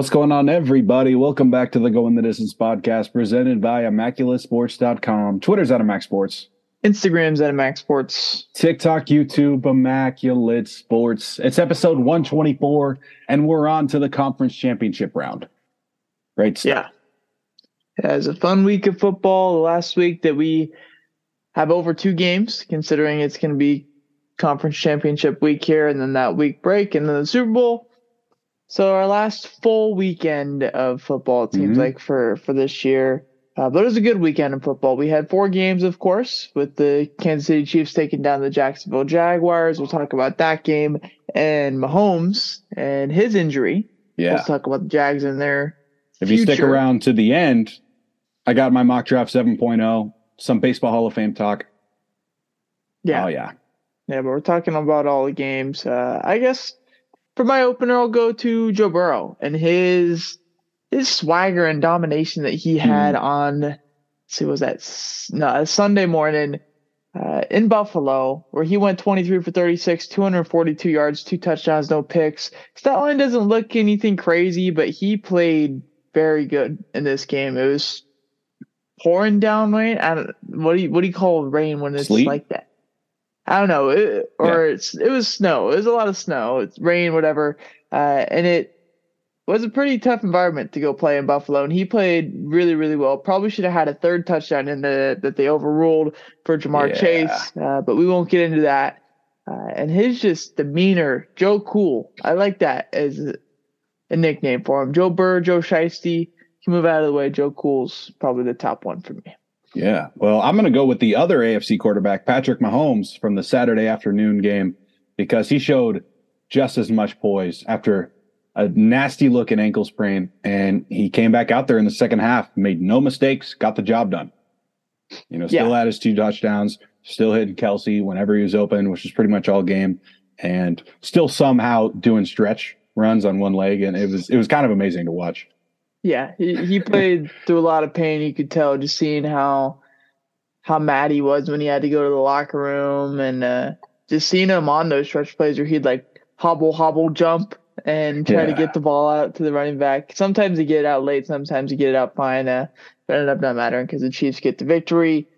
What's going on, everybody? Welcome back to the Going the Distance podcast presented by ImmaculateSports.com. Twitter's at Immac Sports. Instagram's at Immac Sports. TikTok, YouTube, Immaculate Sports. It's episode 124, and we're on to the conference championship round. Great stuff. Yeah. yeah. It was a fun week of football. The last week that we have over two games, considering it's going to be conference championship week here and then that week break and then the Super Bowl. So our last full weekend of football, it seems mm-hmm. like for for this year. Uh, but it was a good weekend in football. We had four games, of course, with the Kansas City Chiefs taking down the Jacksonville Jaguars. We'll talk about that game and Mahomes and his injury. Yeah, we'll talk about the Jags in there. If you stick around to the end, I got my mock draft 7.0, some baseball Hall of Fame talk. Yeah. Oh yeah. Yeah, but we're talking about all the games. Uh, I guess for my opener, I'll go to Joe Burrow and his his swagger and domination that he had mm. on. See, was that no Sunday morning uh, in Buffalo where he went 23 for 36, 242 yards, two touchdowns, no picks. Stat line doesn't look anything crazy, but he played very good in this game. It was pouring down rain. I don't, what do you what do you call rain when it's Sleep? like that? I don't know, it, or yeah. it's it was snow. It was a lot of snow. It's rain, whatever, uh, and it was a pretty tough environment to go play in Buffalo. And he played really, really well. Probably should have had a third touchdown in the that they overruled for Ja'Marr yeah. Chase, uh, but we won't get into that. Uh, and his just demeanor, Joe Cool. I like that as a nickname for him. Joe Burr, Joe Shiesty. Can move out of the way. Joe Cool's probably the top one for me. Yeah. Well, I'm going to go with the other AFC quarterback, Patrick Mahomes, from the Saturday afternoon game, because he showed just as much poise after a nasty looking ankle sprain. And he came back out there in the second half, made no mistakes, got the job done. You know, still yeah. had his two touchdowns, still hitting Kelce whenever he was open, which is pretty much all game, and still somehow doing stretch runs on one leg. And it was it was kind of amazing to watch. Yeah, he, he played through a lot of pain. You could tell just seeing how how mad he was when he had to go to the locker room, and uh, just seeing him on those stretch plays where he'd like hobble, hobble, jump, and try yeah. to get the ball out to the running back. Sometimes he get it out late, sometimes he get it out fine. Uh, but ended up not mattering because the Chiefs get the victory.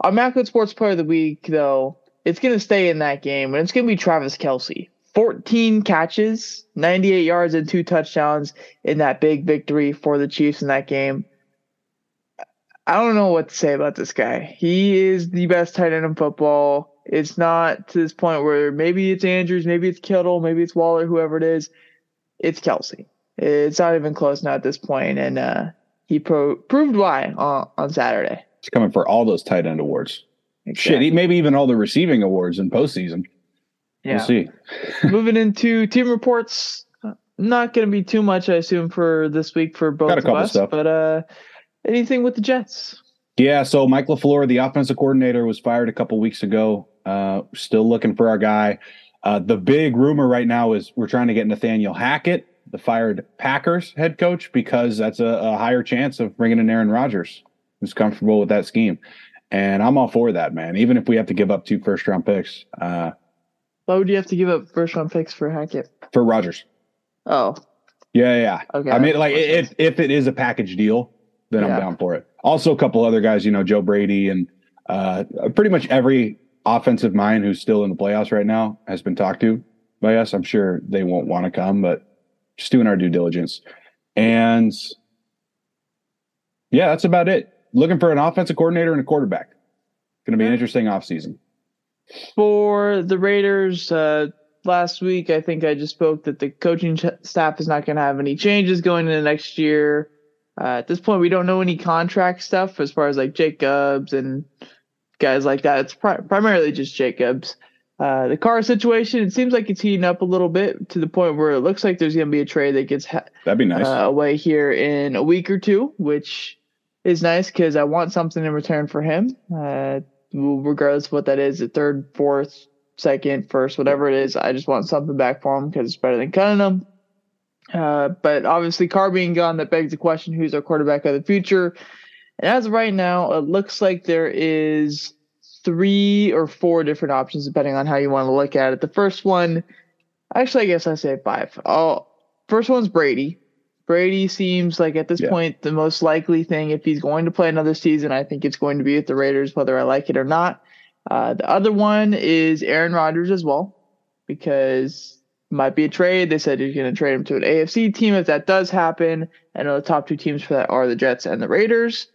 Our Macro Sports Player of the Week, though, it's going to stay in that game, and it's going to be Travis Kelce. 14 catches, 98 yards, and two touchdowns in that big victory for the Chiefs in that game. I don't know what to say about this guy. He is the best tight end in football. It's not to this point where maybe it's Andrews, maybe it's Kittle, maybe it's Waller, whoever it is. It's Kelce. It's not even close now at this point, and uh, he pro- proved why on, on Saturday. He's coming for all those tight end awards. Exactly. Shit, maybe even all the receiving awards in postseason. Yeah. We'll see. Moving into team reports, not going to be too much, I assume, for this week for both of us. Stuff. But uh, anything with the Jets? Yeah, so Mike LaFleur, the offensive coordinator, was fired a couple weeks ago. Uh, still looking for our guy. Uh, the big rumor right now is we're trying to get Nathaniel Hackett, the fired Packers head coach, because that's a, a higher chance of bringing in Aaron Rodgers, who's comfortable with that scheme. And I'm all for that, man. Even if we have to give up two first round picks, uh, why would you have to give up first round picks for Hackett? For Rodgers. Oh. Yeah, yeah. Okay. I mean, like if if it is a package deal, then yeah. I'm down for it. Also, a couple other guys, you know, Joe Brady and uh, pretty much every offensive mind who's still in the playoffs right now has been talked to by us. I'm sure they won't want to come, but just doing our due diligence. And yeah, that's about it. Looking for an offensive coordinator and a quarterback. Going to be an interesting offseason. For the Raiders, uh, last week I think I just spoke that the coaching ch- staff is not going to have any changes going into next year. Uh, at this point, we don't know any contract stuff as far as like Jacobs and guys like that. It's pri- primarily just Jacobs. Uh, the Carr situation, it seems like it's heating up a little bit to the point where it looks like there's going to be a trade that gets ha- that'd be nice uh, away here in a week or two, which is nice because I want something in return for him. Uh, regardless of what that is, the third, fourth, second, first, whatever it is. I just want something back for him because it's better than cutting them. Uh, but obviously, Carr being gone, that begs the question: Who's our quarterback of the future? And as of right now, it looks like there is three or four different options, depending on how you want to look at it. The first one, actually, I guess I say five. Oh, first one's Brady. Brady seems like at this yeah. point the most likely thing. If he's going to play another season, I think it's going to be with the Raiders, whether I like it or not. Uh, the other one is Aaron Rodgers as well, because might be a trade. They said he's going to trade him to an AFC team if that does happen. I know the top two teams for that are the Jets and the Raiders.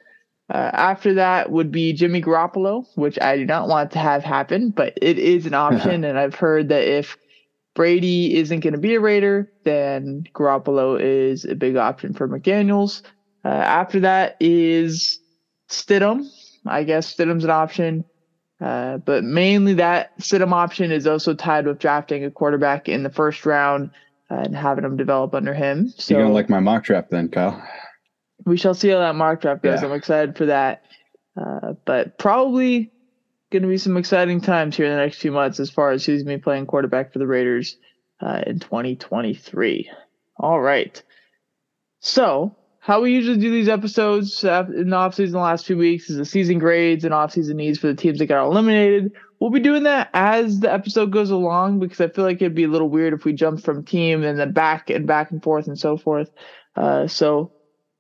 Uh, after that would be Jimmy Garoppolo, which I do not want to have happen, but it is an option. and I've heard that if Brady isn't going to be a Raider, then Garoppolo is a big option for McDaniels. Uh, after that is Stidham. I guess Stidham's an option. Uh, but mainly that Stidham option is also tied with drafting a quarterback in the first round uh, and having him develop under him. So You're going to like my mock draft then, Kyle. We shall see how that mock draft goes. Yeah. I'm excited for that. Uh, but probably going to be some exciting times here in the next few months as far as who's going to be playing quarterback for the Raiders uh, in 2023. All right. So, how we usually do these episodes in the offseason the last few weeks is the season grades and offseason needs for the teams that got eliminated. We'll be doing that as the episode goes along because I feel like it'd be a little weird if we jumped from team and then back and back and forth and so forth. Uh, so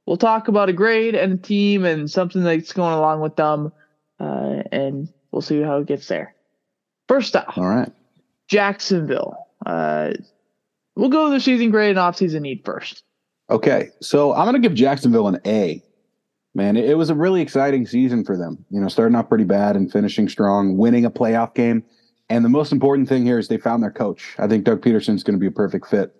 we'll talk about a grade and a team and something that's going along with them. Uh, and We'll see how it gets there. First off, all right, Jacksonville. Uh, we'll go with the season grade and offseason need first. Okay, so I'm going to give Jacksonville an A. Man, it, it was a really exciting season for them. You know, starting off pretty bad and finishing strong, winning a playoff game. And the most important thing here is they found their coach. I think Doug Pederson's going to be a perfect fit.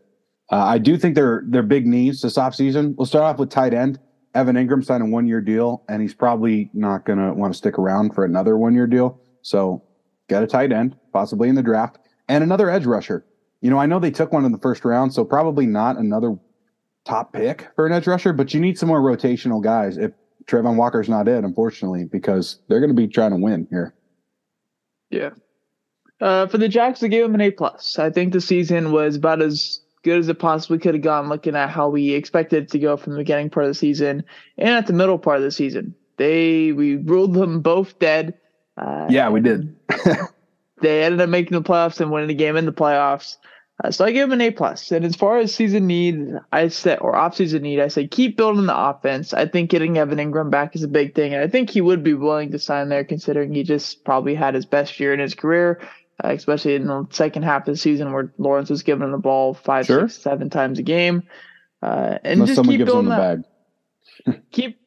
Uh, I do think they're they're big needs this offseason. We'll start off with tight end. Evan Engram signed a one year deal, and he's probably not going to want to stick around for another one year deal. So get a tight end, possibly in the draft, and another edge rusher. You know, I know they took one in the first round, so probably not another top pick for an edge rusher, but you need some more rotational guys if Travon Walker's not it, unfortunately, because they're going to be trying to win here. Yeah. Uh, for the Jacks, I gave them an A plus. I think the season was about as good as it possibly could have gone looking at how we expected it to go from the beginning part of the season and at the middle part of the season. They we ruled them both dead. Uh, yeah, we did. they ended up making the playoffs and winning the game in the playoffs. Uh, so I give them an A plus. And as far as season need, I said or offseason need, I say keep building the offense. I think getting Evan Engram back is a big thing, and I think he would be willing to sign there, considering he just probably had his best year in his career uh, especially in the second half of the season where Lawrence was giving the ball five, sure. six, seven times a game. Uh, and Unless just keep building that. keep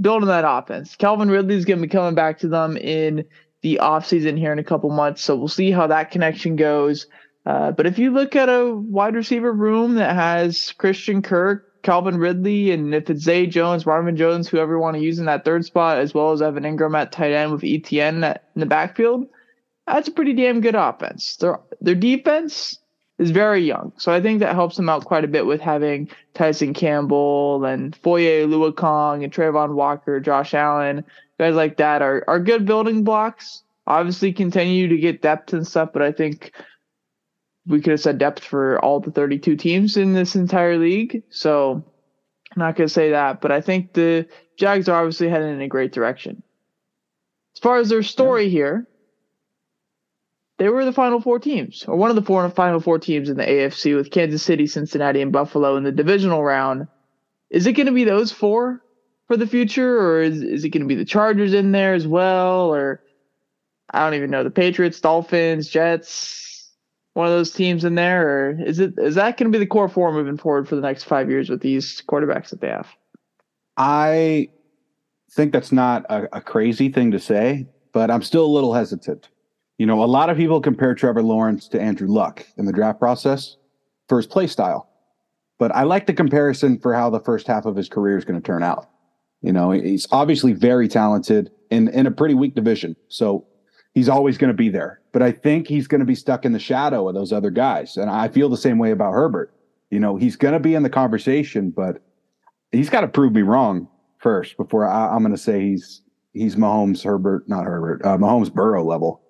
building that offense. Calvin Ridley is going to be coming back to them in the offseason here in a couple months. So we'll see how that connection goes. Uh, but if you look at a wide receiver room that has Christian Kirk, Calvin Ridley, and if it's Zay Jones, Marvin Jones, whoever you want to use in that third spot, as well as Evan Engram at tight end with ETN in the backfield, that's a pretty damn good offense. Their their defense is very young, so I think that helps them out quite a bit with having Tyson Campbell and Foye Oluokun and Travon Walker, Josh Allen, guys like that are are good building blocks. Obviously, continue to get depth and stuff, but I think we could have said depth for all the 32 teams in this entire league. So I'm not going to say that, but I think the Jags are obviously heading in a great direction. As far as their story yeah. here, they were the final four teams, or one of the four final four teams in the AFC with Kansas City, Cincinnati, and Buffalo in the divisional round. Is it going to be those four for the future, or is, is it going to be the Chargers in there as well, or I don't even know the Patriots, Dolphins, Jets, one of those teams in there, or is it is that going to be the core four moving forward for the next five years with these quarterbacks that they have? I think that's not a, a crazy thing to say, but I'm still a little hesitant you know, a lot of people compare Trevor Lawrence to Andrew Luck in the draft process for his play style. But I like the comparison for how the first half of his career is going to turn out. You know, he's obviously very talented in, in a pretty weak division. So he's always going to be there. But I think he's going to be stuck in the shadow of those other guys. And I feel the same way about Herbert. You know, he's going to be in the conversation, but he's got to prove me wrong first before I, am going to say he's he's Mahomes, Herbert, not Herbert, uh, Mahomes Burrow level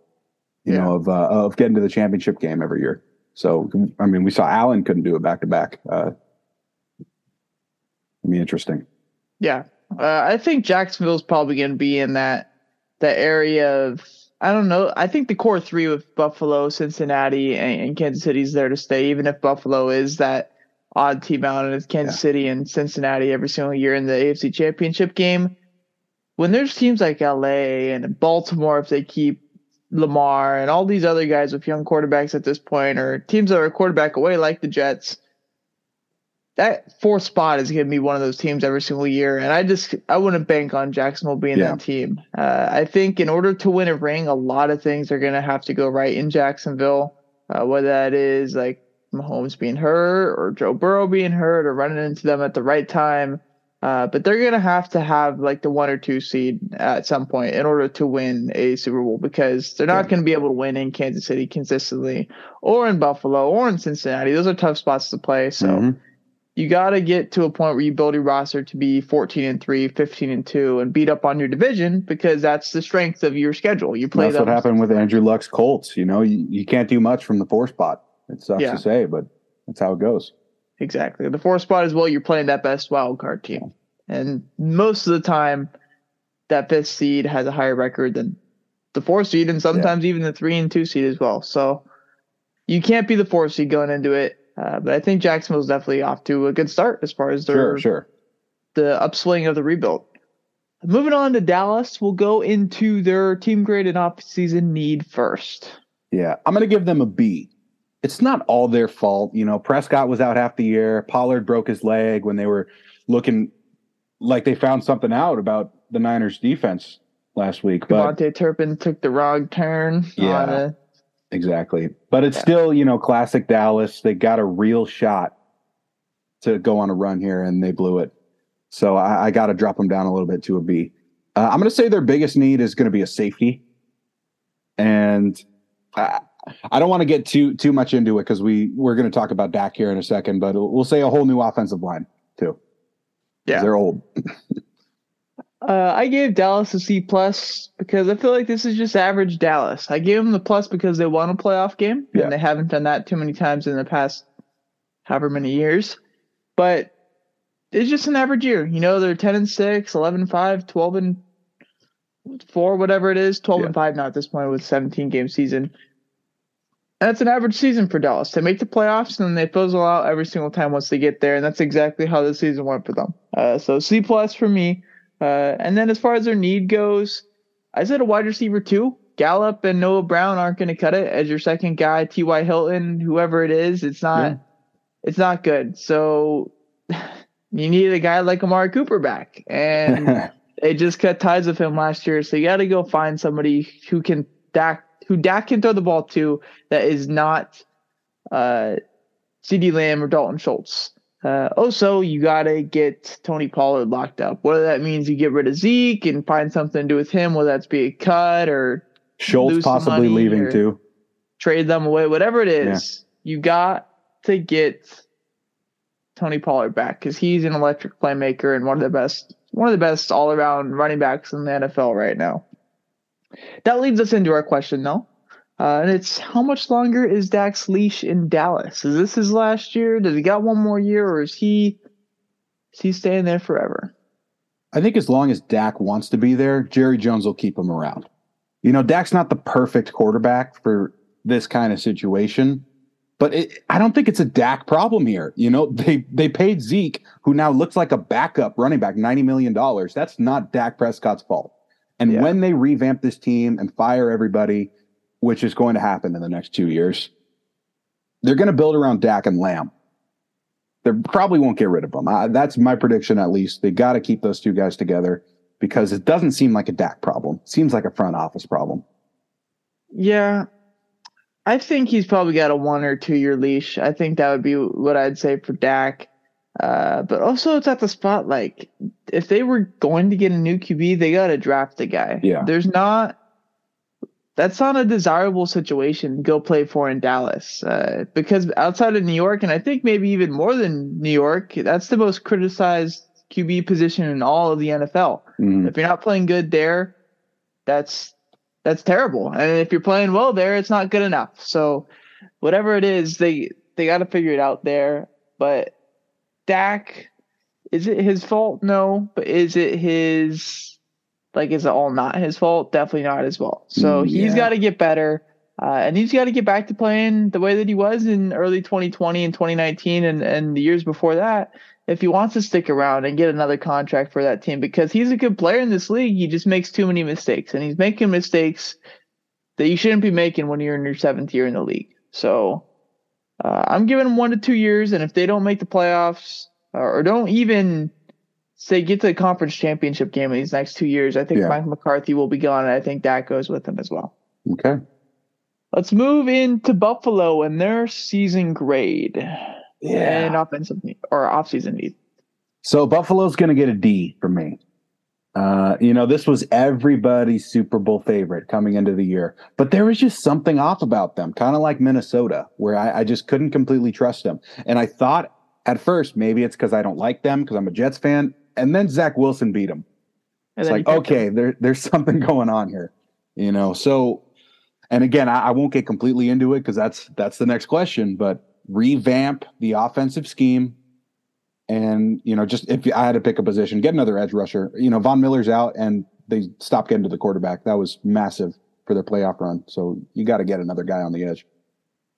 you yeah. know, of uh, of getting to the championship game every year. So, I mean, we saw Allen couldn't do it back to back. Uh, be interesting. Yeah, uh, I think Jacksonville's probably going to be in that that area of I don't know. I think the core three with Buffalo, Cincinnati, and, and Kansas City is there to stay. Even if Buffalo is that odd team out, and it's Kansas yeah. City and Cincinnati every single year in the AFC Championship game. When there's teams like LA and Baltimore, if they keep Lamar and all these other guys with young quarterbacks at this point, or teams that are quarterback away like the Jets, that fourth spot is going to be one of those teams every single year. And I just I wouldn't bank on Jacksonville being yeah. that team. Uh, I think in order to win a ring, a lot of things are going to have to go right in Jacksonville. Uh, whether that is like Mahomes being hurt or Joe Burrow being hurt or running into them at the right time. Uh, but they're gonna have to have like the one or two seed at some point in order to win a Super Bowl because they're not yeah. going to be able to win in Kansas City consistently, or in Buffalo, or in Cincinnati. Those are tough spots to play. So mm-hmm. you got to get to a point where you build your roster to be 14 and 3, 15 and 2, and beat up on your division because that's the strength of your schedule. You play. That's what happened with Andrew Luck's Colts. You know, you, you can't do much from the four spot. It sucks yeah. to say, but that's how it goes. Exactly. The four spot is well, you're playing that best wild card team. And most of the time, that fifth seed has a higher record than the four seed, and sometimes yeah. even the three and two seed as well. So you can't be the four seed going into it. Uh, but I think Jacksonville's definitely off to a good start as far as their sure, sure. the upswing of the rebuild. Moving on to Dallas, we'll go into their team grade and off-season need first. Yeah, I'm going to give them a B. It's not all their fault. You know, Prescott was out half the year. Pollard broke his leg when they were looking like they found something out about the Niners defense last week. But KaVontae Turpin took the wrong turn. Yeah, exactly. But it's yeah. still, you know, classic Dallas. They got a real shot to go on a run here, and they blew it. So I, I got to drop them down a little bit to a B. Uh, I'm going to say their biggest need is going to be a safety, and I, I don't want to get too too much into it because we we're going to talk about Dak here in a second, but we'll say a whole new offensive line too. Yeah, they're old. uh, I gave Dallas a C plus because I feel like this is just average Dallas. I gave them the plus because they won a playoff game yeah. and they haven't done that too many times in the past however many years. But it's just an average year. You know, they're 10 and 6, 11 and 5, 12 and 4, whatever it is, 12 yeah. and 5 now at this point with 17 game season. That's an average season for Dallas. They make the playoffs and then they fizzle out every single time once they get there, and that's exactly how the season went for them. Uh, so C plus for me. Uh, and then as far as their need goes, I said a wide receiver too. Gallup and Noah Brown aren't going to cut it as your second guy. T.Y. Hilton, whoever it is, it's not. Yeah. It's not good. So you need a guy like Amari Cooper back, and they just cut ties with him last year. So you got to go find somebody who can Dak who Dak can throw the ball to that is not uh, CeeDee Lamb or Dalton Schultz. Uh, also, you got to get Tony Pollard locked up. Whether that means you get rid of Zeke and find something to do with him, whether that's be a cut or Schultz possibly leaving too, trade them away, whatever it is, yeah. you got to get Tony Pollard back because he's an electric playmaker and one of the best, one of the best all around running backs in the NFL right now. That leads us into our question, though. Uh, and it's how much longer is Dak's leash in Dallas? Is this his last year? Does he got one more year, or is he is he staying there forever? I think as long as Dak wants to be there, Jerry Jones will keep him around. You know, Dak's not the perfect quarterback for this kind of situation, but it, I don't think it's a Dak problem here. You know, they they paid Zeke, who now looks like a backup running back, ninety million dollars. That's not Dak Prescott's fault. And yeah. when they revamp this team and fire everybody, which is going to happen in the next two years, they're going to build around Dak and Lamb. They probably won't get rid of them. Uh, that's my prediction, at least. They got to keep those two guys together because it doesn't seem like a Dak problem. It seems like a front office problem. Yeah. I think he's probably got a one or two year leash. I think that would be what I'd say for Dak. Uh, but also, it's at the spot like if they were going to get a new QB, they got to draft a guy. Yeah. There's not. That's not a desirable situation to go play for in Dallas uh, because outside of New York, and I think maybe even more than New York, that's the most criticized QB position in all of the NFL. Mm. If you're not playing good there, that's that's terrible. And if you're playing well there, it's not good enough. So whatever it is, they they got to figure it out there. But Dak, is it his fault? No, but is it his? Like, is it all not his fault? Definitely not his fault. So mm, yeah. he's got to get better. Uh, and he's got to get back to playing the way that he was in early 2020 and 2019 and, and the years before that if he wants to stick around and get another contract for that team because he's a good player in this league. He just makes too many mistakes and he's making mistakes that you shouldn't be making when you're in your seventh year in the league. So uh, I'm giving them one to two years. And if they don't make the playoffs or, or don't even say get to the conference championship game in these next two years, I think yeah. Mike McCarthy will be gone. And I think that goes with him as well. Okay. Let's move into Buffalo and their season grade. Yeah. And offensive need or offseason need. So Buffalo's going to get a D from me. Uh, you know, this was everybody's Super Bowl favorite coming into the year, but there was just something off about them, kind of like Minnesota, where I, I, just couldn't completely trust them. And I thought at first maybe it's because I don't like them because I'm a Jets fan, and then Zach Wilson beat them. It's like okay, there, there's something going on here, you know. So, and again, I, I won't get completely into it because that's that's the next question, but revamp the offensive scheme, and you know, just if I had to pick a position, get another edge rusher. You know, Von Miller's out, and they stopped getting to the quarterback. That was massive for their playoff run. So you got to get another guy on the edge.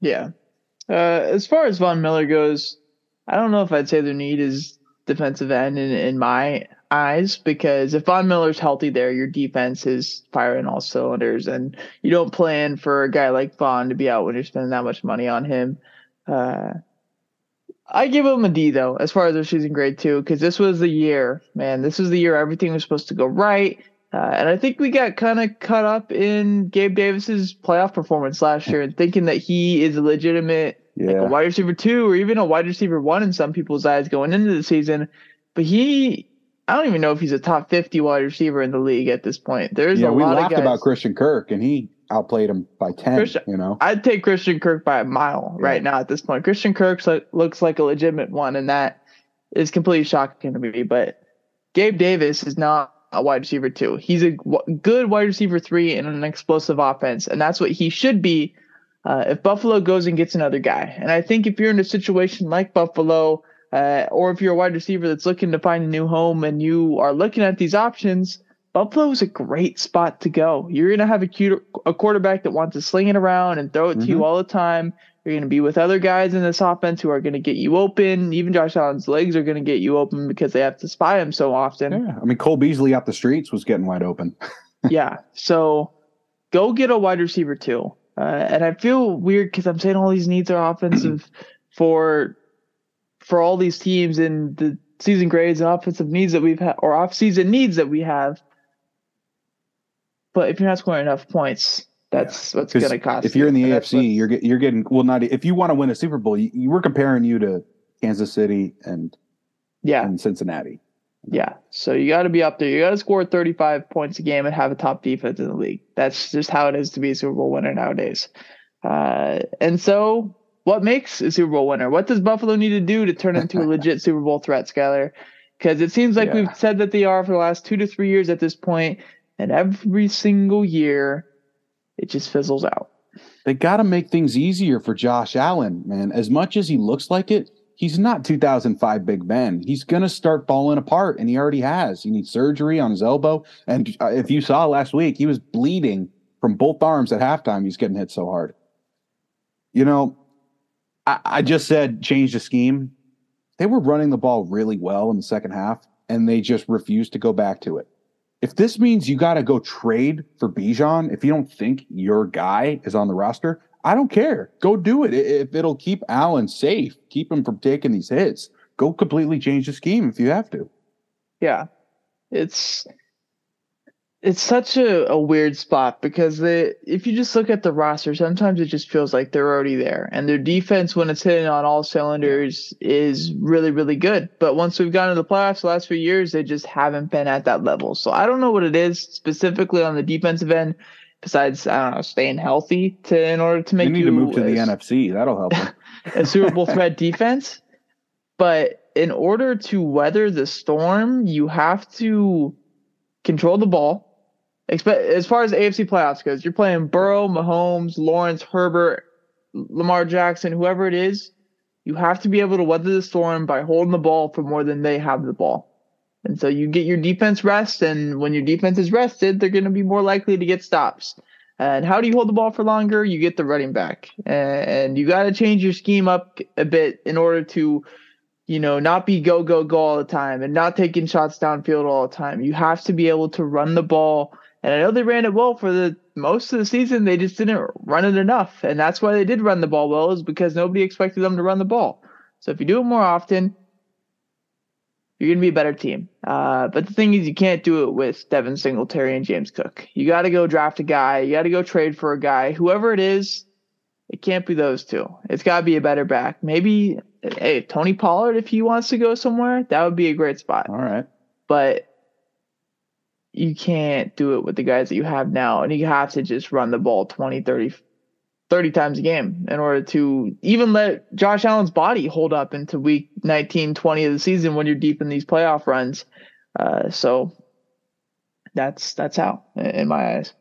Yeah. Uh, as far as Von Miller goes, I don't know if I'd say their need is defensive end in, in my eyes because if Von Miller's healthy there, your defense is firing all cylinders, and you don't plan for a guy like Von to be out when you're spending that much money on him. Uh, I give him a D though, as far as their season grade too, because this was the year, man. This was the year everything was supposed to go right, uh, and I think we got kind of caught up in Gabe Davis's playoff performance last year and thinking that he is a legitimate yeah. like a wide receiver two or even a wide receiver one in some people's eyes going into the season. But he, I don't even know if he's a top fifty wide receiver in the league at this point. There's yeah, a we lot laughed of guys. about Christian Kirk, and he outplayed him by 10 Christian, you know? I'd take christian kirk by a mile yeah. right now at this point. Christian kirk looks like a legitimate one and that is completely shocking to me but gabe davis is not a wide receiver two. He's a good wide receiver three in an explosive offense and that's what he should be uh, if buffalo goes and gets another guy. And i think if you're in a situation like buffalo uh, or if you're a wide receiver that's looking to find a new home and you are looking at these options Buffalo is a great spot to go. You're going to have a, cute, a quarterback that wants to sling it around and throw it mm-hmm. to you mm-hmm. all the time. You're going to be with other guys in this offense who are going to get you open. Even Josh Allen's legs are going to get you open because they have to spy him so often. Yeah, I mean Cole Beasley out the streets was getting wide open. yeah, so go get a wide receiver too. Uh, and I feel weird because I'm saying all these needs are offensive for for all these teams and the season grades and offensive needs that we've had or off season needs that we have but if you're not scoring enough points, that's yeah. what's going to cost. You if you're in the AFC, you're you're getting well. Not if you want to win a Super Bowl, you, you, we're comparing you to Kansas City and yeah, and Cincinnati. Yeah, so you got to be up there. You got to score 35 points a game and have a top defense in the league. That's just how it is to be a Super Bowl winner nowadays. Uh, and so, what makes a Super Bowl winner? What does Buffalo need to do to turn into a legit Super Bowl threat, Skyler? Because it seems like yeah. we've said that they are for the last two to three years at this point. And every single year, it just fizzles out. They got to make things easier for Josh Allen, man. As much as he looks like it, he's not 2005 Big Ben. He's going to start falling apart, and he already has. He needs surgery on his elbow. And uh, if you saw last week, he was bleeding from both arms at halftime. He's getting hit so hard. You know, I, I just said change the scheme. They were running the ball really well in the second half, and they just refused to go back to it if this means you got to go trade for Bijan, if you don't think your guy is on the roster, I don't care. Go do it. If it'll keep Allen safe, keep him from taking these hits, go completely change the scheme if you have to. Yeah. It's it's such a, a weird spot because they, if you just look at the roster, sometimes it just feels like they're already there. And their defense, when it's hitting on all cylinders, is really, really good. But once we've gotten to the playoffs the last few years, they just haven't been at that level. So I don't know what it is specifically on the defensive end, besides, I don't know, staying healthy to in order to make you need you to move to the NFC. That'll help. a Super Bowl threat defense. But in order to weather the storm, you have to control the ball as far as AFC playoffs goes, you're playing Burrow, Mahomes, Lawrence, Herbert, Lamar Jackson, whoever it is. You have to be able to weather the storm by holding the ball for more than they have the ball. And so you get your defense rest, and when your defense is rested, they're going to be more likely to get stops. And how do you hold the ball for longer? You get the running back, and you got to change your scheme up a bit in order to, you know, not be go go go all the time and not taking shots downfield all the time. You have to be able to run the ball. And I know they ran it well for the most of the season. They just didn't run it enough, and that's why they did run the ball well, is because nobody expected them to run the ball. So if you do it more often, you're going to be a better team. Uh, but the thing is, you can't do it with Devin Singletary and James Cook. You got to go draft a guy. You got to go trade for a guy. Whoever it is, it can't be those two. It's got to be a better back. Maybe, hey, Tony Pollard, if he wants to go somewhere, that would be a great spot. All right. But you can't do it with the guys that you have now. And you have to just run the ball 20, 30, 30 times a game in order to even let Josh Allen's body hold up into week 19, 20 of the season when you're deep in these playoff runs. Uh, so that's that's how in my eyes.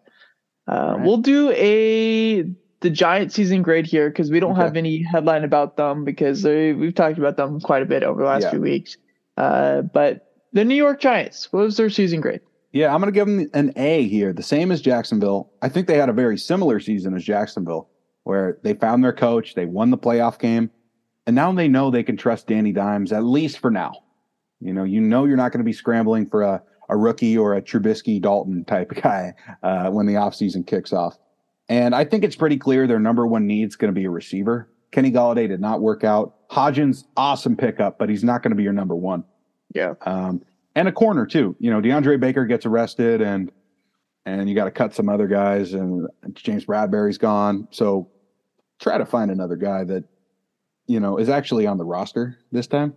Uh, right. We'll do a the Giant season grade here because we don't okay. have any headline about them because they, we've talked about them quite a bit over the last yeah. few weeks. Uh, but the New York Giants, what was their season grade? Yeah, I'm going to give them an A here, the same as Jacksonville. I think they had a very similar season as Jacksonville where they found their coach, they won the playoff game, and now they know they can trust Danny Dimes at least for now. You know, you know you're not going to be scrambling for a, a rookie or a Trubisky Dalton type guy uh, when the offseason kicks off. And I think it's pretty clear their number one need is going to be a receiver. Kenny Golladay did not work out. Hodgins, awesome pickup, but he's not going to be your number one. Yeah. Um, and a corner too. You know, DeAndre Baker gets arrested and and you got to cut some other guys and James Bradberry's gone. So try to find another guy that you know is actually on the roster this time.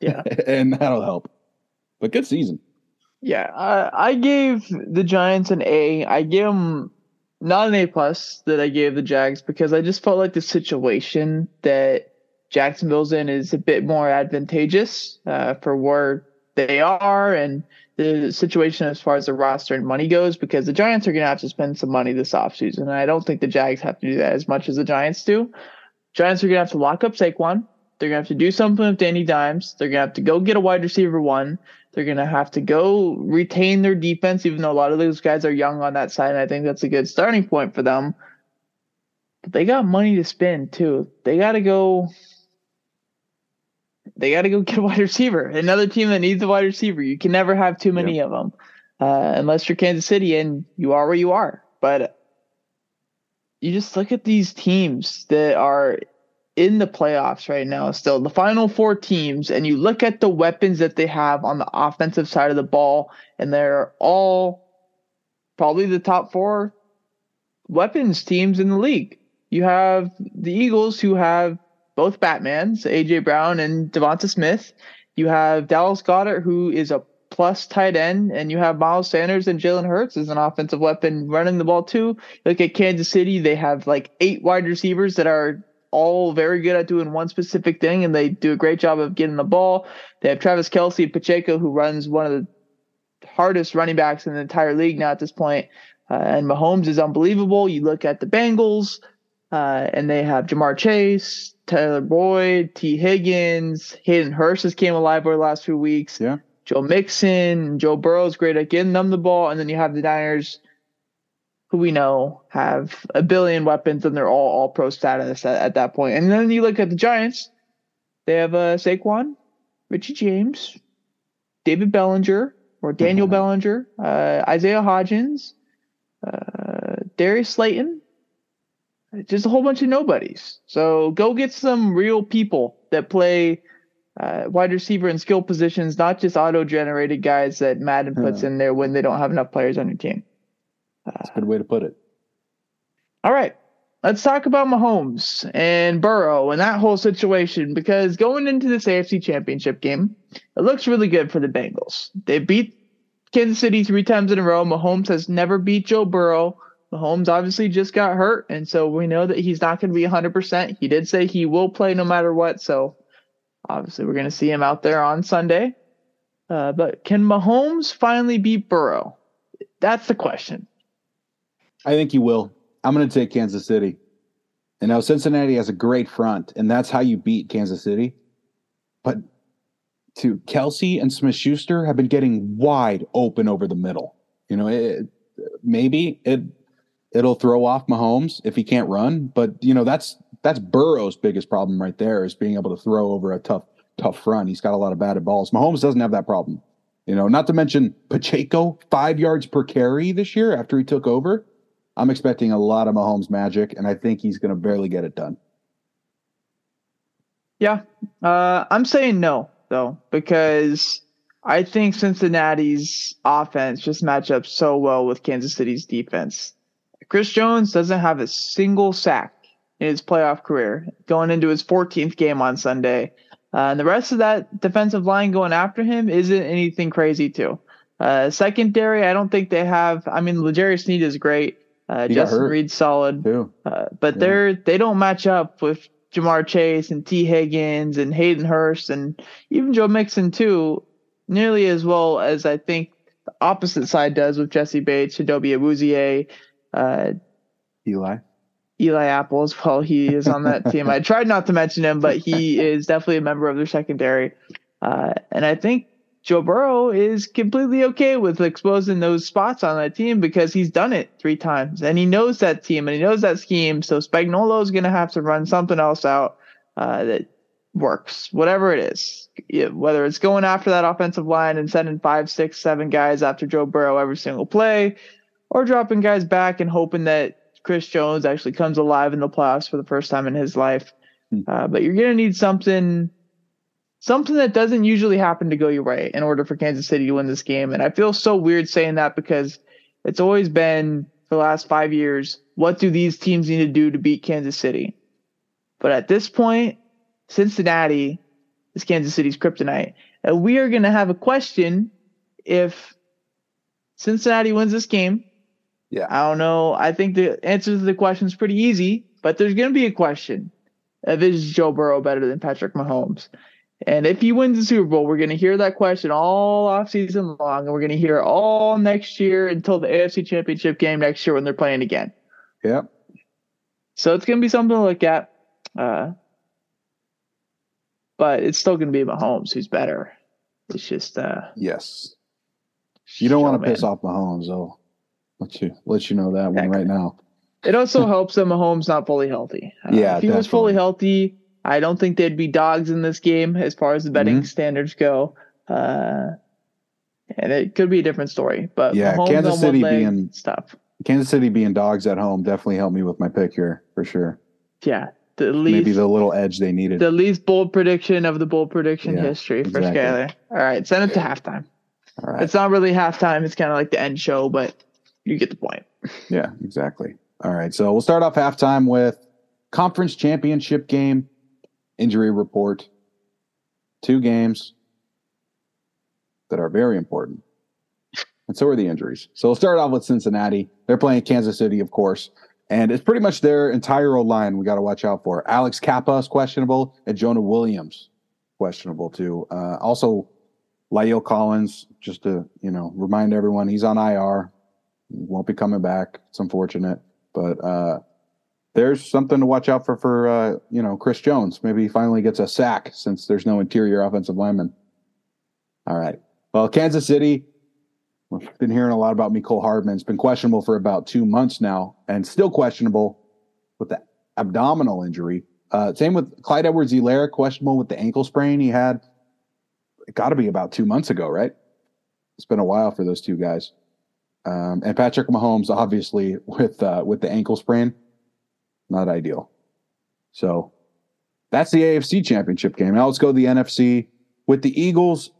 Yeah, and that'll help. But good season. Yeah, I, I gave the Giants an A. I gave them not an A plus that I gave the Jags because I just felt like the situation that Jacksonville's in is a bit more advantageous uh, for where they are and the situation as far as the roster and money goes because the Giants are going to have to spend some money this offseason. And I don't think the Jags have to do that as much as the Giants do. Giants are going to have to lock up Saquon. They're going to have to do something with Danny Dimes. They're going to have to go get a wide receiver one. They're going to have to go retain their defense, even though a lot of those guys are young on that side. And I think that's a good starting point for them. But they got money to spend too. They got to go they got to go get a wide receiver. Another team that needs a wide receiver. You can never have too many yep. of them, uh, unless you're Kansas City and you are where you are. But you just look at these teams that are in the playoffs right now, still the final four teams, and you look at the weapons that they have on the offensive side of the ball, and they're all probably the top four weapons teams in the league. You have the Eagles, who have both Batmans, AJ Brown and Devonta Smith. You have Dallas Goedert, who is a plus tight end, and you have Miles Sanders and Jalen Hurts as an offensive weapon running the ball too. Look at Kansas City; they have like eight wide receivers that are all very good at doing one specific thing, and they do a great job of getting the ball. They have Travis Kelce and Pacheco, who runs one of the hardest running backs in the entire league now at this point. Uh, and Mahomes is unbelievable. You look at the Bengals, uh, and they have Ja'Marr Chase, Tyler Boyd, Tee Higgins, Hayden Hurst has came alive over the last few weeks. Yeah. Joe Mixon, Joe Burrow's great at getting them the ball, and then you have the Niners, who we know have a billion weapons, and they're all all pro status at, at that point. And then you look at the Giants; they have uh, Saquon, Richie James, David Bellinger or Daniel mm-hmm. Bellinger, uh, Isaiah Hodgins, uh, Darius Slayton, just a whole bunch of nobodies. So go get some real people that play uh, wide receiver and skill positions, not just auto generated guys that Madden puts in there when they don't have enough players on your team. Uh, That's a good way to put it. All right. Let's talk about Mahomes and Burrow and that whole situation because going into this AFC championship game, it looks really good for the Bengals. They beat Kansas City three times in a row. Mahomes has never beat Joe Burrow. Mahomes obviously just got hurt, and so we know that he's not going to be 100%. He did say he will play no matter what, so obviously we're going to see him out there on Sunday. Uh, but can Mahomes finally beat Burrow? That's the question. I think he will. I'm going to take Kansas City. And now Cincinnati has a great front, and that's how you beat Kansas City. But to Kelce and Smith Schuster have been getting wide open over the middle. You know, it, maybe it it'll throw off Mahomes if he can't run. But you know that's that's Burrow's biggest problem right there is being able to throw over a tough tough front. He's got a lot of batted balls. Mahomes doesn't have that problem. You know, not to mention Pacheco, five yards per carry this year after he took over. I'm expecting a lot of Mahomes magic, and I think he's going to barely get it done. Yeah, uh, I'm saying no though because I think Cincinnati's offense just match up so well with Kansas City's defense. Chris Jones doesn't have a single sack in his playoff career, going into his 14th game on Sunday. Uh, and the rest of that defensive line going after him isn't anything crazy, too. Uh, secondary, I don't think they have. I mean, L'Jarius Sneed is great. Uh, Justin Reid's solid, uh, but yeah. they're they don't match up with Ja'Marr Chase and Tee Higgins and Hayden Hurst and even Joe Mixon too, nearly as well as I think the opposite side does with Jessie Bates, Chidobe Awuzie, uh, Eli. Eli Apple as well. He is on that team. I tried not to mention him, but he is definitely a member of their secondary. Uh, and I think Joe Burrow is completely okay with exposing those spots on that team because he's done it three times and he knows that team and he knows that scheme. So Spagnuolo is going to have to run something else out uh, that works, whatever it is. Whether it's going after that offensive line and sending five, six, seven guys after Joe Burrow every single play, or dropping guys back and hoping that Chris Jones actually comes alive in the playoffs for the first time in his life. Hmm. Uh, but you're going to need something, something that doesn't usually happen to go your way in order for Kansas City to win this game. And I feel so weird saying that because it's always been for the last five years. What do these teams need to do to beat Kansas City? But at this point, Cincinnati is Kansas City's kryptonite. And we are going to have a question if Cincinnati wins this game yeah. I don't know. I think the answer to the question is pretty easy, but there's going to be a question of is Joe Burrow better than Patrick Mahomes? And if he wins the Super Bowl, we're going to hear that question all off season long, and we're going to hear it all next year until the AFC Championship game next year when they're playing again. Yep. So it's going to be something to look at. Uh, but it's still going to be Mahomes who's better. It's just uh, yes. You don't want to piss off Mahomes, though. Let you let you know that one right now. It also helps that Mahomes not fully healthy. Uh, yeah, if he definitely. was fully healthy, I don't think they'd be dogs in this game as far as the betting mm-hmm. standards go. Uh, and it could be a different story. But yeah, Mahomes Kansas City being stuff. Kansas City being dogs at home definitely helped me with my pick here for sure. Yeah, the least, maybe the little edge they needed. The least bold prediction of the bold prediction yeah, history for exactly. Skyler. All right, send it to halftime. All right. It's not really halftime. It's kind of like the end show, but you get the point. Yeah, exactly. All right. So we'll start off halftime with conference championship game injury report. Two games that are very important. And so are the injuries. So we'll start off with Cincinnati. They're playing Kansas City, of course. And it's pretty much their entire old line we got to watch out for. Alex Cappa is questionable, and Jonah Williams questionable too. Uh, also, La'el Collins, just to you know remind everyone, he's on IR won't be coming back. It's unfortunate, but uh, there's something to watch out for for uh, you know Chris Jones. Maybe he finally gets a sack since there's no interior offensive lineman. All right. Well, Kansas City. We've been hearing a lot about Mecole Hardman. It's been questionable for about two months now, and still questionable with the abdominal injury. Uh, same with Clyde Edwards-Helaire, questionable with the ankle sprain he had. It got to be about two months ago, right? It's been a while for those two guys. Um, and Patrick Mahomes, obviously, with uh, with the ankle sprain, not ideal. So that's the AFC Championship game. Now let's go to the NFC with the Eagles.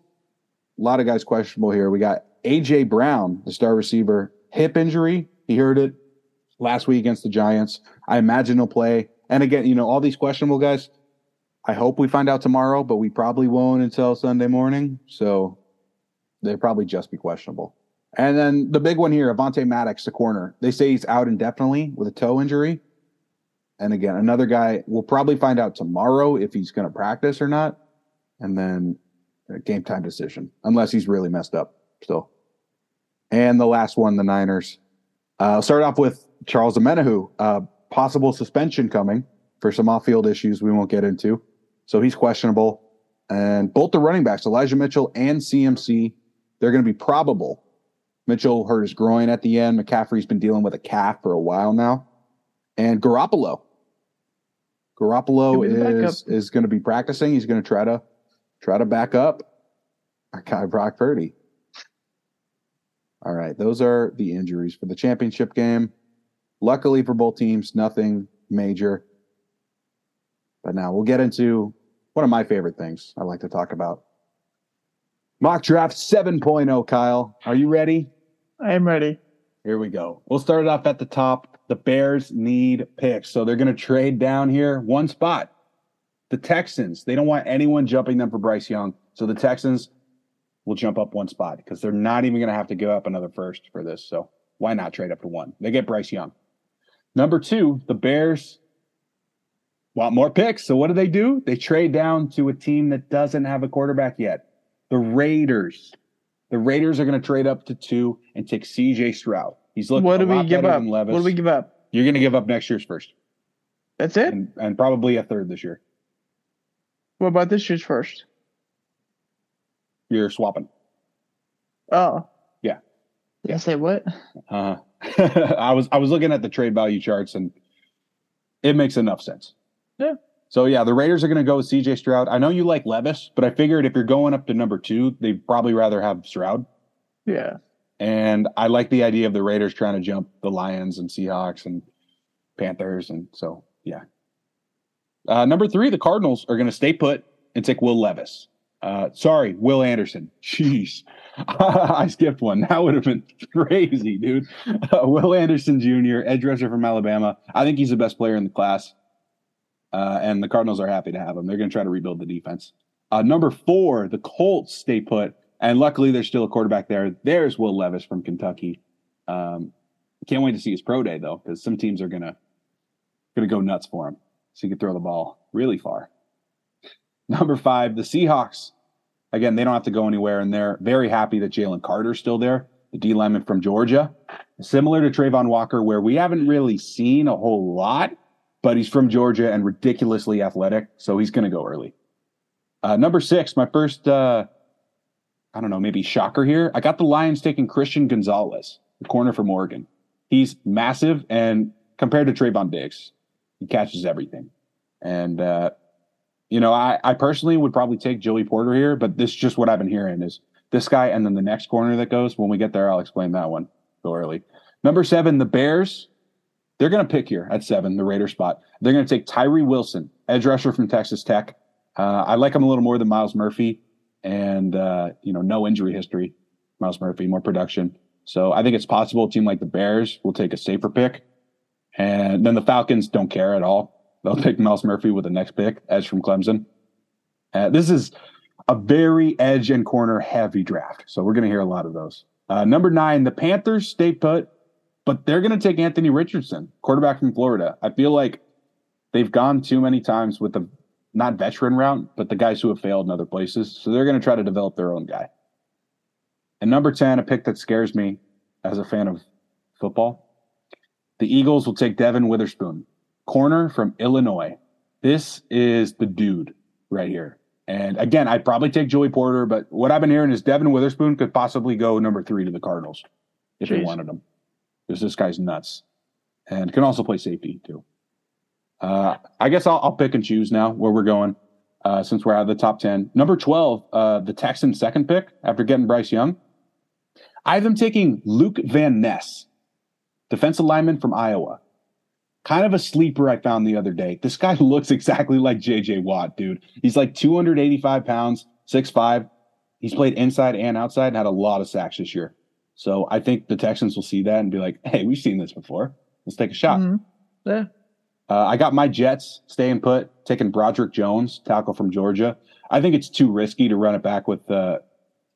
A lot of guys questionable here. We got AJ Brown, the star receiver, hip injury. He heard it last week against the Giants. I imagine he'll play. And again, you know, all these questionable guys. I hope we find out tomorrow, but we probably won't until Sunday morning. So they'll probably just be questionable. And then the big one here, Avonte Maddox, the corner. They say he's out indefinitely with a toe injury. And again, another guy, we'll probably find out tomorrow if he's going to practice or not. And then game time decision, unless he's really messed up still. And the last one, the Niners. Uh, I'll start off with Charles Omenihu. Uh, possible suspension coming for some off field issues we won't get into. So he's questionable. And both the running backs, Elijah Mitchell and CMC, they're going to be probable Mitchell hurt his groin at the end. McCaffrey's been dealing with a calf for a while now. And Garoppolo. Garoppolo is is going to be practicing. He's going to try to try to back up our guy Brock Purdy. All right, those are the injuries for the championship game. Luckily for both teams, nothing major. But now we'll get into one of my favorite things I like to talk about. Mock draft 7.0, Kyle. Are you ready? I am ready. Here we go. We'll start it off at the top. The Bears need picks. So they're going to trade down here one spot. The Texans, they don't want anyone jumping them for Bryce Young. So the Texans will jump up one spot because they're not even going to have to give up another first for this. So why not trade up to one? They get Bryce Young. Number two, the Bears want more picks. So what do they do? They trade down to a team that doesn't have a quarterback yet. The Raiders. The Raiders are going to trade up to two and take CJ Stroud. He's looking. What do we give up? What do we give up? You're going to give up next year's first. That's it, and, and probably a third this year. What about this year's first? You're swapping. Oh. Yeah. Yeah. Say what? Uh, I was I was looking at the trade value charts and it makes enough sense. Yeah. So yeah, the Raiders are going to go with C.J. Stroud. I know you like Levis, but I figured if you're going up to number two, they'd probably rather have Stroud. Yeah. And I like the idea of the Raiders trying to jump the Lions and Seahawks and Panthers, and so yeah. Uh, number three, the Cardinals are going to stay put and take Will Levis. Uh, sorry, Will Anderson. Jeez, I skipped one. That would have been crazy, dude. Uh, Will Anderson Jr., edge rusher from Alabama. I think he's the best player in the class. Uh, and the Cardinals are happy to have him. They're going to try to rebuild the defense. Uh, number four, the Colts stay put, and luckily there's still a quarterback there. There's Will Levis from Kentucky. Um, can't wait to see his pro day though, because some teams are gonna gonna go nuts for him, so he can throw the ball really far. Number five, the Seahawks. Again, they don't have to go anywhere, and they're very happy that Jalen Carter's still there, the D lineman from Georgia. Similar to Travon Walker, where we haven't really seen a whole lot but he's from Georgia and ridiculously athletic, so he's going to go early. Uh, number six, my first, uh, I don't know, maybe shocker here. I got the Lions taking Christian Gonzalez, the corner from Oregon. He's massive, and compared to Trevon Diggs, he catches everything. And uh, you know, I, I personally would probably take Joey Porter here, but this is just what I've been hearing is this guy, and then the next corner that goes. When we get there, I'll explain that one. Go early. Number seven, the Bears they're going to pick here at seven, the Raider spot. They're going to take Tyree Wilson, edge rusher from Texas Tech. Uh, I like him a little more than Myles Murphy, and uh, you know, no injury history. Myles Murphy, more production. So I think it's possible a team like the Bears will take a safer pick, and then the Falcons don't care at all. They'll take Myles Murphy with the next pick, edge from Clemson. Uh, this is a very edge and corner heavy draft, so we're going to hear a lot of those. Uh, number nine, the Panthers stay put but they're going to take Anthony Richardson, quarterback from Florida. I feel like they've gone too many times with the not veteran route, but the guys who have failed in other places. So they're going to try to develop their own guy. And number 10, a pick that scares me as a fan of football. The Eagles will take Devon Witherspoon, corner from Illinois. This is the dude right here. And again, I'd probably take Joey Porter, but what I've been hearing is Devon Witherspoon could possibly go number three to the Cardinals if Jeez. they wanted him because this guy's nuts and can also play safety too. Uh, I guess I'll, I'll, pick and choose now where we're going uh, since we're out of the top 10. Number 12, uh, the Texans' second pick after getting Bryce Young. I have them taking Luke Van Ness, defensive lineman from Iowa. Kind of a sleeper I found the other day. This guy looks exactly like JJ Watt, dude. He's like 285 pounds, 6'5. He's played inside and outside and had a lot of sacks this year. So I think the Texans will see that and be like, "Hey, we've seen this before. Let's take a shot." Mm-hmm. Yeah. Uh, I got my Jets staying put, taking Broderick Jones, tackle from Georgia. I think it's too risky to run it back with, uh,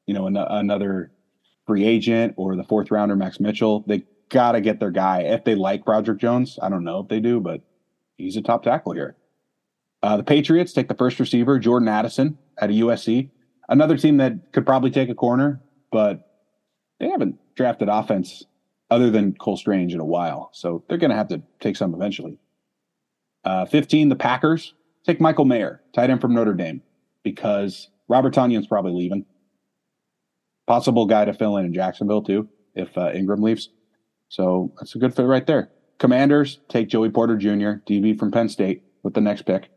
you know, an- another free agent or the fourth rounder Max Mitchell. They got to get their guy. If they like Broderick Jones, I don't know if they do, but he's a top tackle here. Uh, the Patriots take the first receiver, Jordan Addison, at a USC. Another team that could probably take a corner, but they haven't drafted offense other than Cole Strange in a while. So they're going to have to take some eventually. Uh, 15, the Packers take Michael Mayer, tight end from Notre Dame, because Robert Tonyan's probably leaving. Possible guy to fill in in Jacksonville, too, if uh, Engram leaves. So that's a good fit right there. Commanders take Joey Porter Jr., DB from Penn State, with the next pick.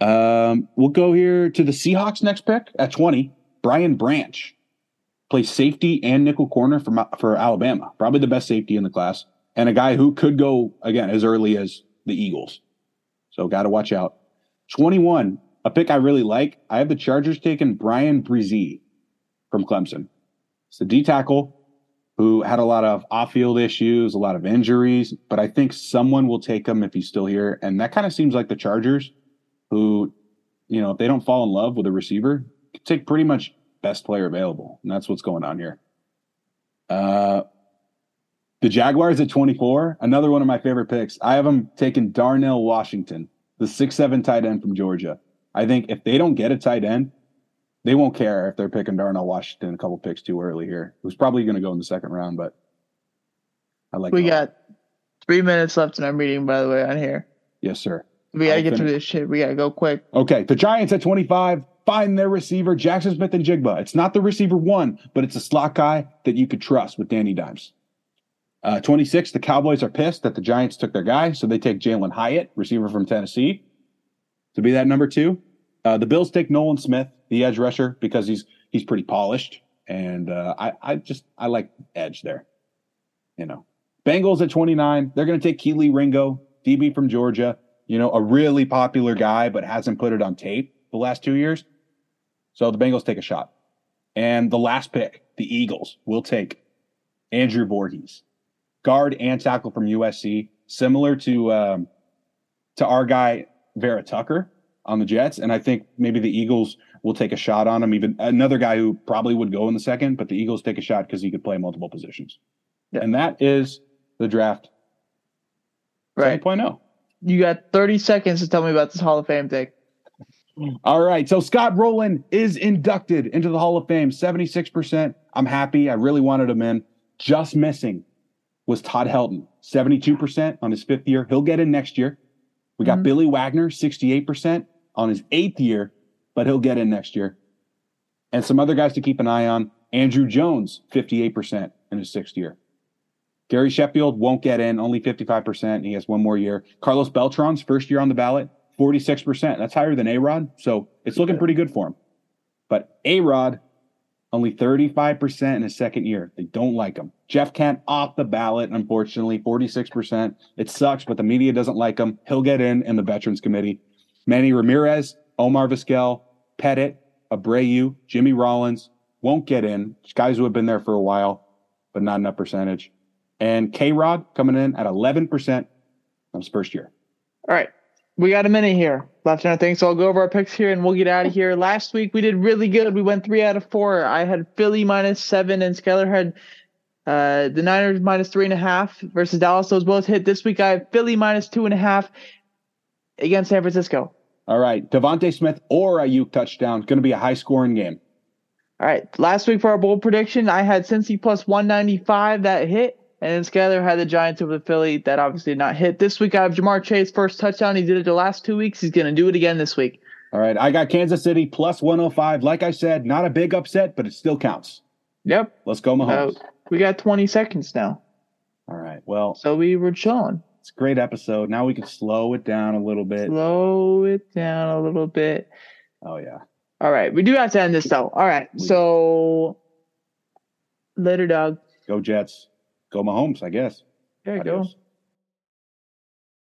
Um, we'll go here to the Seahawks next pick at 20. Brian Branch plays safety and nickel corner for, for Alabama. Probably the best safety in the class. And a guy who could go, again, as early as the Eagles. So got to watch out. 21, a pick I really like. I have the Chargers taking Bryan Bresee from Clemson. It's the D tackle who had a lot of off field issues, a lot of injuries, but I think someone will take him if he's still here. And that kind of seems like the Chargers, who, you know, if they don't fall in love with a receiver, take pretty much best player available. And that's what's going on here. Uh, the Jaguars at 24, another one of my favorite picks. I have them taking Darnell Washington, the six seven tight end from Georgia. I think if they don't get a tight end, they won't care if they're picking Darnell Washington a couple picks too early here. Who's probably going to go in the second round, but I like. We got three minutes left in our meeting, by the way, on here. Yes, sir. We gotta I'll get finish. through this shit. We gotta go quick. Okay, the Giants at 25 find their receiver, Jaxon Smith-Njigba. It's not the receiver one, but it's a slot guy that you could trust with Danny Dimes. Uh, 26, the Cowboys are pissed that the Giants took their guy, so they take Jalin Hyatt, receiver from Tennessee, to be that number two. Uh, the Bills take Nolan Smith, the edge rusher, because he's he's pretty polished, and uh, I I just I like edge there. You know, Bengals at 29, they're going to take Kelee Ringo, DB from Georgia. You know, a really popular guy, but hasn't put it on tape the last two years. So the Bengals take a shot. And the last pick, the Eagles will take Andrew Vorhees, guard and tackle from USC, similar to um, to our guy Vera Tucker on the Jets. And I think maybe the Eagles will take a shot on him. Even another guy who probably would go in the second, but the Eagles take a shot because he could play multiple positions. Yeah. And that is the draft right. 7.0. You got 30 seconds to tell me about this Hall of Fame thing. All right. So Scott Rolen is inducted into the Hall of Fame. 76%. I'm happy. I really wanted him in. Just missing was Todd Helton. 72% on his fifth year. He'll get in next year. We got mm-hmm. Billy Wagner, 68% on his eighth year, but he'll get in next year. And some other guys to keep an eye on. Andruw Jones, 58% in his sixth year. Gary Sheffield won't get in, only 55%. He has one more year. Carlos Beltran's first year on the ballot, 46%. That's higher than A Rod. So it's looking pretty good for him. But A Rod, only 35% in his second year. They don't like him. Jeff Kent off the ballot, unfortunately, 46%. It sucks, but the media doesn't like him. He'll get in in the Veterans Committee. Manny Ramirez, Omar Vizquel, Pettitte, Abreu, Jimmy Rollins won't get in. Guys who have been there for a while, but not enough percentage. And K Rod coming in at 11% of his first year. All right we got a minute here left in our thing, so I'll go over our picks here and we'll get out of here. Last week we did really good. We went three out of four. I had Philly minus seven, and Skyler had uh, the Niners minus three and a half versus Dallas. Those both hit. This week I have Philly minus two and a half against San Francisco. All right, DeVonta Smith or Aiyuk touchdown. Going to be a high scoring game. All right, last week for our bold prediction, I had Cincy plus one ninety five. That hit. And then Skyler had the Giants over the Philly. That obviously did not hit. This week I have Ja'Marr Chase first touchdown. He did it the last two weeks. He's going to do it again this week. All right. I got Kansas City plus 105. Like I said, not a big upset, but it still counts. Yep. Let's go, Mahomes. Uh, we got 20 seconds now. All right. Well, so we were chilling. It's a great episode. Now we can slow it down a little bit. Slow it down a little bit. Oh, yeah. All right. We do have to end this, though. All right. So later, dog. Go, Jets. Go Mahomes, I guess. There you Adios. go.